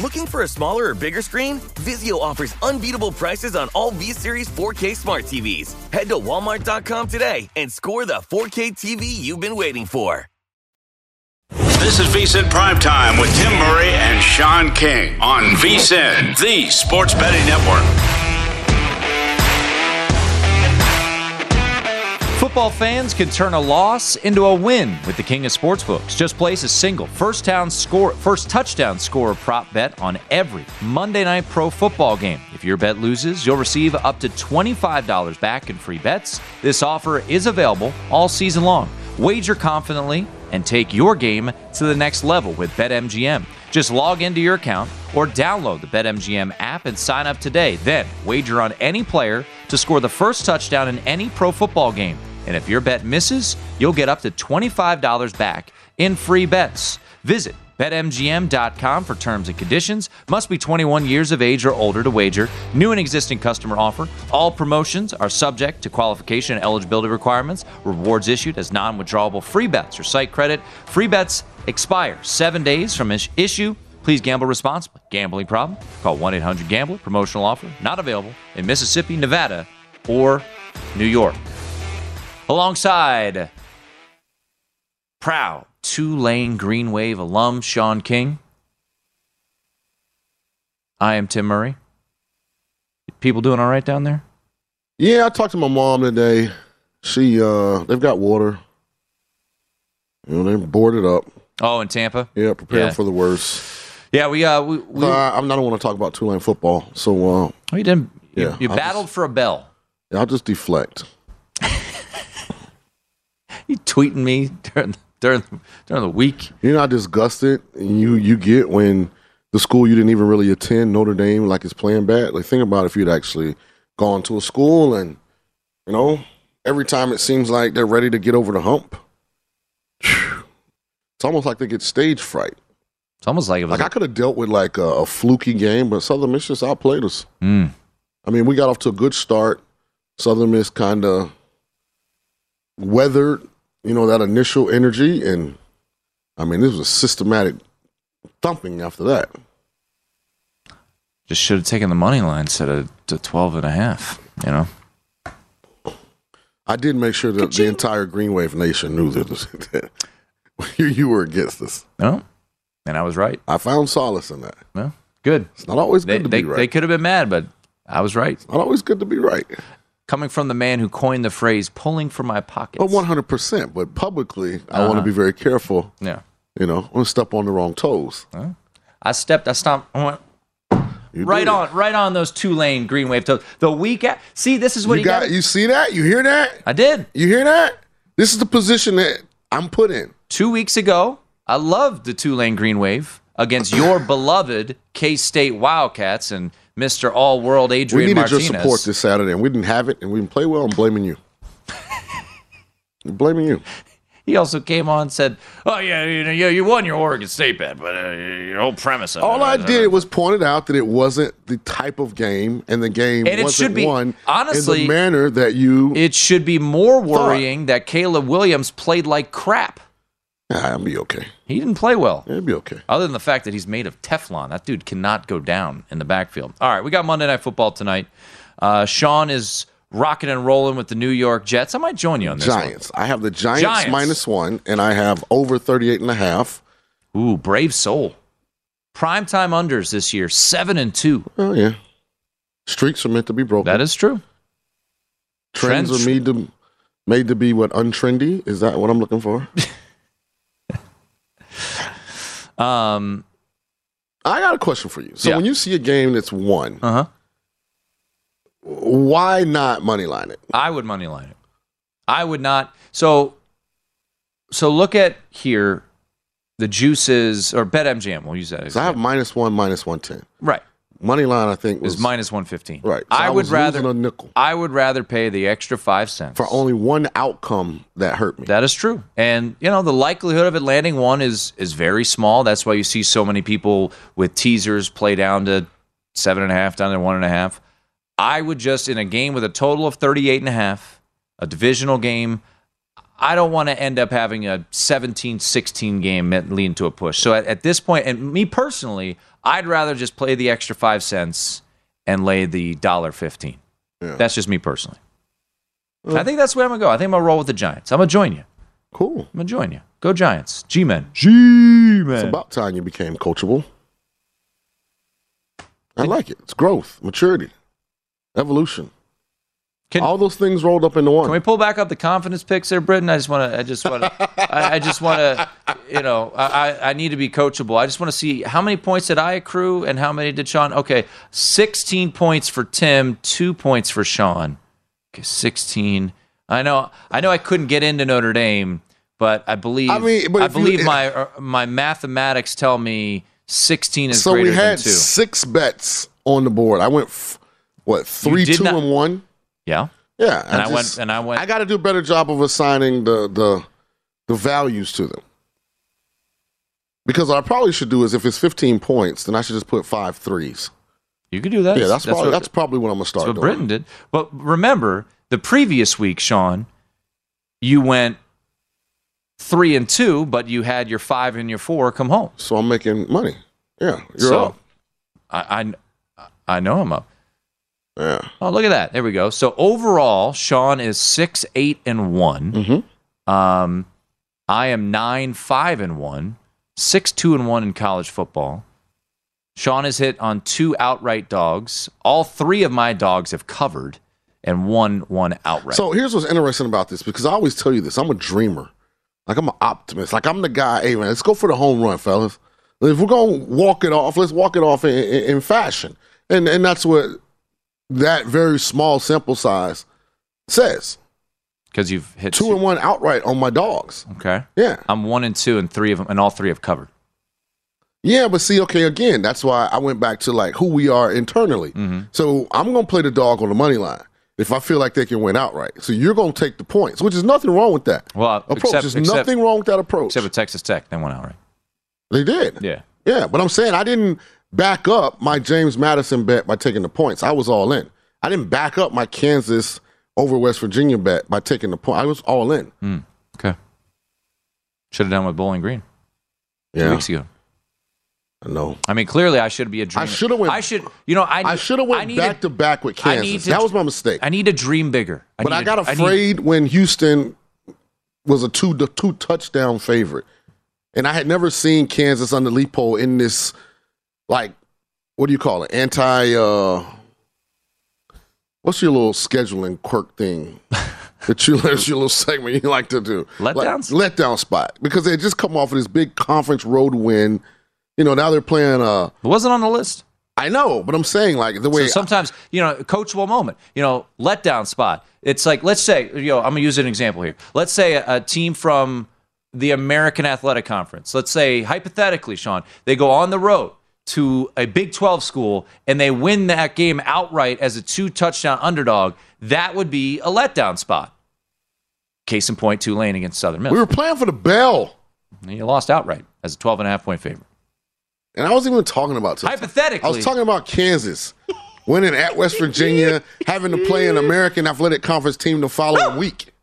S1: Looking for a smaller or bigger screen? Vizio offers unbeatable prices on all V-Series 4K smart TVs. Head to walmart.com today and score the 4K TV you've been waiting for.
S2: This is VSIN Primetime with Tim Murray and Sean King on VSIN, the sports betting network.
S3: Football fans can turn a loss into a win with the king of sportsbooks. Just place a single first down score, first touchdown scorer prop bet on every Monday night pro football game. If your bet loses, you'll receive up to $25 back in free bets. This offer is available all season long. Wager confidently and take your game to the next level with BetMGM. Just log into your account or download the BetMGM app and sign up today. Then wager on any player to score the first touchdown in any pro football game. And if your bet misses, you'll get up to $25 back in free bets. Visit BetMGM.com for terms and conditions. Must be 21 years of age or older to wager. New and existing customer offer. All promotions are subject to qualification and eligibility requirements. Rewards issued as non withdrawable free bets or site credit. Free bets expire seven days from issue. Please gamble responsibly. Gambling problem? Call 1 800 Gambler. Promotional offer not available in Mississippi, Nevada, or New York. Alongside proud Tulane Green Wave alum Sean King. I am Tim Murray. People doing all right down there?
S4: Yeah, I talked to my mom today. She uh they've got water. You know, they're boarded up.
S3: Oh, in Tampa?
S4: Yeah, preparing
S3: Yeah.
S4: for the worst.
S3: Yeah, we uh we, we
S4: Uh, I'm not want to talk about Tulane football, so uh
S3: Oh, you didn't you,
S4: Yeah,
S3: you battled for a bell.
S4: Yeah, I'll just deflect.
S3: You tweeting me during during during the week.
S4: You know how disgusted you you get when the school you didn't even really attend, Notre Dame, like is playing bad. Like think about if you'd actually gone to a school and you know every time it seems like they're ready to get over the hump. It's almost like they get stage fright.
S3: It's almost like it was
S4: like I could have dealt with like a, a fluky game, but Southern Miss just outplayed us.
S3: Mm.
S4: I mean, we got off to a good start. Southern Miss kind of weathered, you know, that initial energy, and I mean, this was a systematic thumping after that.
S3: Just should have taken the money line instead of to 12 and a half, you know.
S4: I did make sure that the entire Green Wave Nation knew that, that you, you were against us.
S3: No, and I was right.
S4: I found solace in that.
S3: Well, good.
S4: It's not always
S3: They,
S4: good to
S3: they,
S4: be right.
S3: they could have been mad, but I was right.
S4: not always good to be right.
S3: Coming from the man who coined the phrase "pulling from my pockets."
S4: But one hundred percent. But publicly, I want to
S3: Uh-huh.
S4: be very careful.
S3: Yeah.
S4: You know, I want to step on the wrong toes.
S3: I stepped. I stomped. I went
S4: You
S3: right
S4: did.
S3: on, right on those Tulane green wave toes. The week. At, see, this is what
S4: you
S3: he
S4: got.
S3: got.
S4: You see that? You hear that?
S3: I did.
S4: You hear that? This is the position that I'm put in.
S3: Two weeks ago, I loved the Tulane green wave against your beloved K State Wildcats and Mister All World
S4: we
S3: Adrian
S4: needed
S3: Martinez.
S4: your support this Saturday, and we didn't have it, and we didn't play well. I'm blaming you. I'm blaming you.
S3: He also came on and said, "Oh yeah, you know, yeah, you won your Oregon State bet, but uh, your whole premise of
S4: All
S3: it,
S4: I
S3: uh,
S4: did was pointed out that it wasn't the type of game, and the game
S3: And it
S4: wasn't
S3: should be-
S4: won
S3: honestly,
S4: in the manner that you.
S3: It should be more worrying that Caleb Williams played like crap.
S4: I'll be okay.
S3: He didn't play well.
S4: It'll be okay.
S3: Other than the fact that he's made of Teflon, that dude cannot go down in the backfield. All right, we got Monday Night Football tonight. Uh, Sean is rocking and rolling with the New York Jets. I might join you on this. one.
S4: Giants. I have the Giants,
S3: Giants.
S4: minus one, and I have over 38 and a half.
S3: Ooh, brave soul. Primetime unders this year, seven and two.
S4: Oh yeah. Streaks are meant to be broken.
S3: That is true.
S4: Trends,
S3: Trends-
S4: are made to made to be what untrendy. Is that what I'm looking for?
S3: Um,
S4: I got a question for you. So
S3: Yeah.
S4: when you see a game that's won,
S3: uh huh.
S4: why not money line it?
S3: I would money line it. I would not. So, so look at here. The juices or BetMGM. We'll use that. As
S4: So I have minus one, minus one ten.
S3: right.
S4: Money line, I think was
S3: Is minus one fifteen.
S4: right. So
S3: I, would
S4: was
S3: rather
S4: a nickel
S3: I would rather pay the extra five cents
S4: for only one outcome that hurt me.
S3: That is true, and you know the likelihood of it landing one is is very small. That's why you see so many people with teasers play down to seven and a half, down to one and a half. I would just in a game with a total of 38 and a half, a divisional game. I don't want to end up having a 17-16 game that lead to a push. So at, at this point, and me personally, I'd rather just play the extra five cents and lay the dollar fifteen. That's just me personally. I think that's where I'm gonna go. I think I'm gonna roll with the Giants. I'm gonna join you.
S4: Cool.
S3: I'm gonna join you. Go Giants. G men. G men.
S4: It's about time you became coachable. I like it. It's growth, maturity, evolution. All those things rolled up into one.
S3: Can we pull back up the confidence picks there, Britton? I just want to. I just want to. I, I just want to. You know, I, I need to be coachable. I just want to see how many points did I accrue and how many did Sean? Okay, sixteen points for Tim, two points for Sean. Okay, sixteen. I know. I know. I couldn't get into Notre Dame, but I believe.
S4: I mean, but
S3: I
S4: if you-
S3: believe my uh, my mathematics tell me sixteen is
S4: so
S3: greater
S4: we had
S3: than two.
S4: six bets on the board. I went f- what three, two,
S3: not-
S4: and one.
S3: Yeah.
S4: Yeah,
S3: And I, went.
S4: just-
S3: And I went.
S4: I got to do a better job of assigning the the the values to them. Because what I probably should do is if it's 15 points, then I should just put five threes.
S3: You could do that.
S4: Yeah, that's, probably
S3: what-
S4: that's probably what I'm gonna start
S3: That's what
S4: doing.
S3: Britton did. But remember, the previous week, Sean, you went three and two, but you had your five and your four come home.
S4: So I'm making money. Yeah, you're
S3: so,
S4: up.
S3: I, I I know I'm up.
S4: Yeah.
S3: Oh, look at that. There we go. So overall, Sean is six, eight, and one.
S4: Mm-hmm.
S3: Um, I am nine, five, and one. Six, two, and one in college football. Sean has hit on two outright dogs. All three of my dogs have covered, and one one outright.
S4: So here's what's interesting about this because I always tell you this. I'm a dreamer. Like I'm an optimist. Like I'm the guy. Hey man, let's go for the home run, fellas. If we're gonna walk it off, let's walk it off in, in, in fashion. And and that's what that very small sample size says.
S3: because you've hit
S4: Two and one outright on my dogs.
S3: Okay.
S4: Yeah.
S3: I'm one and two, and three of them, and all three have covered.
S4: Yeah, but see, okay, again, that's why I went back to like who we are internally.
S3: Mm-hmm.
S4: So I'm gonna play the dog on the money line if I feel like they can win outright. So you're gonna take the points, which is nothing wrong with that.
S3: Well,
S4: approach.
S3: except-
S4: There's
S3: except-
S4: nothing wrong with that approach.
S3: Except with Texas Tech, they went outright.
S4: They did.
S3: Yeah.
S4: Yeah, but I'm saying I didn't back up my James Madison bet by taking the points. I was all in. I didn't back up my Kansas over West Virginia bet by taking the point. I was all in.
S3: Hmm. Okay. Should have done with Bowling Green two
S4: Yeah.
S3: weeks ago.
S4: I know.
S3: I mean, clearly, I should be a dreamer.
S4: I should have went.
S3: I should. You know, I.
S4: I should have went
S3: I need
S4: back to back with Kansas.
S3: to-
S4: that was my mistake.
S3: I need to dream bigger.
S4: but
S3: need
S4: I
S3: to-
S4: got
S3: need-
S4: afraid when Houston was a two two touchdown favorite, and I had never seen Kansas on under Leipold in this like what do you call it anti uh what's your little scheduling quirk thing that you that's your little segment you like to do
S3: Letdowns?
S4: like, letdown spot because they just come off of this big conference road win. You know now they're playing. uh
S3: It wasn't on the list.
S4: I know, but I'm saying like the way
S3: So sometimes, you know, coachable moment, you know, letdown spot. It's like, let's say, you know, I'm going to use an example here. Let's say a, a team from the American Athletic Conference, let's say hypothetically, Sean, they go on the road to a Big 12 school and they win that game outright as a two touchdown underdog. That would be a letdown spot. Case in point, Tulane against Southern Miss.
S4: we were playing for the bell,
S3: And you lost outright as a 12 and a half point favorite.
S4: and I wasn't even talking about
S3: Hypothetically.
S4: I was talking about Kansas winning at West Virginia, having to play an American Athletic Conference team the following oh! week.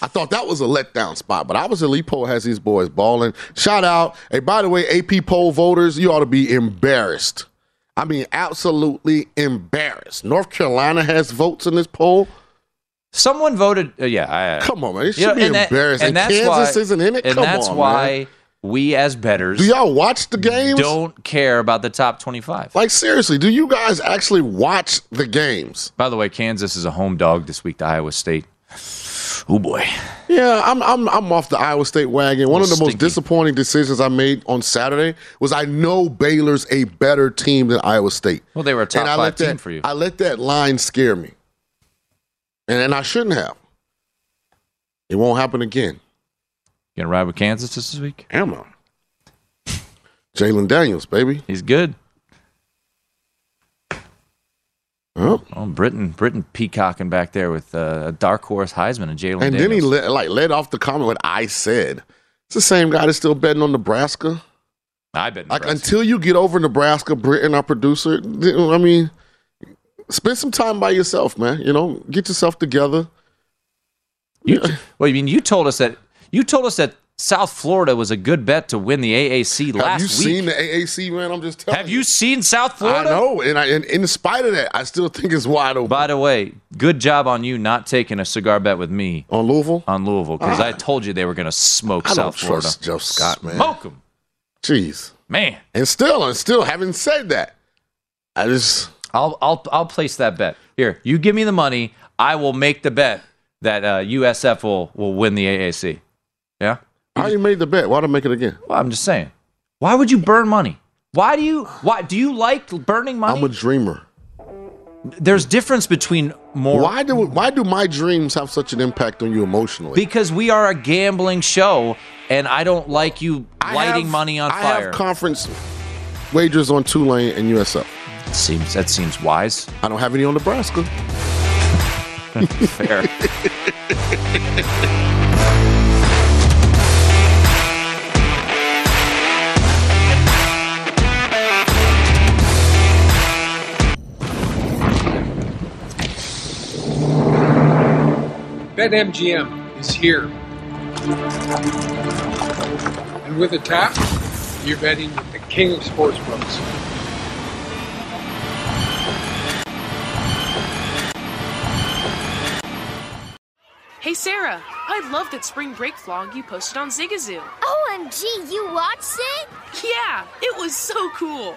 S4: I thought that was a letdown spot, but I obviously Leipold has these boys balling. Shout out. Hey, by the way, AP poll voters, you ought to be embarrassed. I mean, absolutely embarrassed. North Carolina has votes in this poll.
S3: Someone voted. Uh, yeah, I,
S4: Come on, man. It should
S3: know,
S4: be
S3: and that-
S4: embarrassed.
S3: and
S4: And, Kansas
S3: why-
S4: isn't in it.
S3: and
S4: Come
S3: that's
S4: on,
S3: why
S4: man.
S3: we as betters
S4: Do y'all watch the games?
S3: don't care about the top 25.
S4: Like seriously, do you guys actually watch the games?
S3: By the way, Kansas is a home dog this week to Iowa State. Oh boy.
S4: Yeah, I'm I'm I'm off the Iowa State wagon. One of the most disappointing decisions I made on Saturday was I know Baylor's a better team than Iowa State.
S3: Well, they were a top
S4: And I
S3: five
S4: let
S3: team
S4: that,
S3: for you.
S4: I let that line scare me. And and I shouldn't have. It won't happen again.
S3: You gonna ride with Kansas this week?
S4: Am I? Jalen Daniels, baby.
S3: He's good.
S4: Oh.
S3: Oh, Britton, Britton peacocking back there with uh, a dark horse Heisman and Jalen
S4: And then he
S3: Daniels.
S4: let, like led off the comment what I said. It's the same guy that's still betting on Nebraska.
S3: I bet.
S4: Like until you get over Nebraska, Britton, our producer. I mean, spend some time by yourself, man. You know, get yourself together.
S3: You, well, I mean, you told us that you told us that South Florida was a good bet to win the AAC last week.
S4: Have you
S3: week.
S4: seen the AAC, man? I'm just telling
S3: Have you seen South Florida?
S4: I know, and, I, and in spite of that, I still think it's wide open.
S3: By the way, good job on you not taking a cigar bet with me
S4: on Louisville.
S3: On Louisville, because
S4: Ah.
S3: I told you they were going to smoke
S4: I don't
S3: South Florida.
S4: trust Joe Scott, man.
S3: Smoke 'em.
S4: Jeez,
S3: man.
S4: And still, and still, having said that, I just
S3: I'll I'll I'll place that bet. Here, you give me the money. I will make the bet that uh, USF will will win the AAC. Yeah.
S4: I already made the bet. Why do I make it again?
S3: Well, I'm just saying. Why would you burn money? Why do you why do you like burning money?
S4: I'm a dreamer.
S3: There's difference between more
S4: Why do why do my dreams have such an impact on you emotionally?
S3: because we are a gambling show, and I don't like you lighting
S4: have-
S3: money on
S4: I
S3: fire.
S4: have conference wagers on Tulane and USF.
S3: seems that seems wise.
S4: I don't have any on Nebraska.
S3: That's fair.
S9: BetMGM is here. And with a tap, you're betting with the king of sportsbooks.
S10: Hey, Sarah, I love that spring break vlog you posted on Zigazoo.
S11: OMG, you watched it?
S10: Yeah, it was so cool.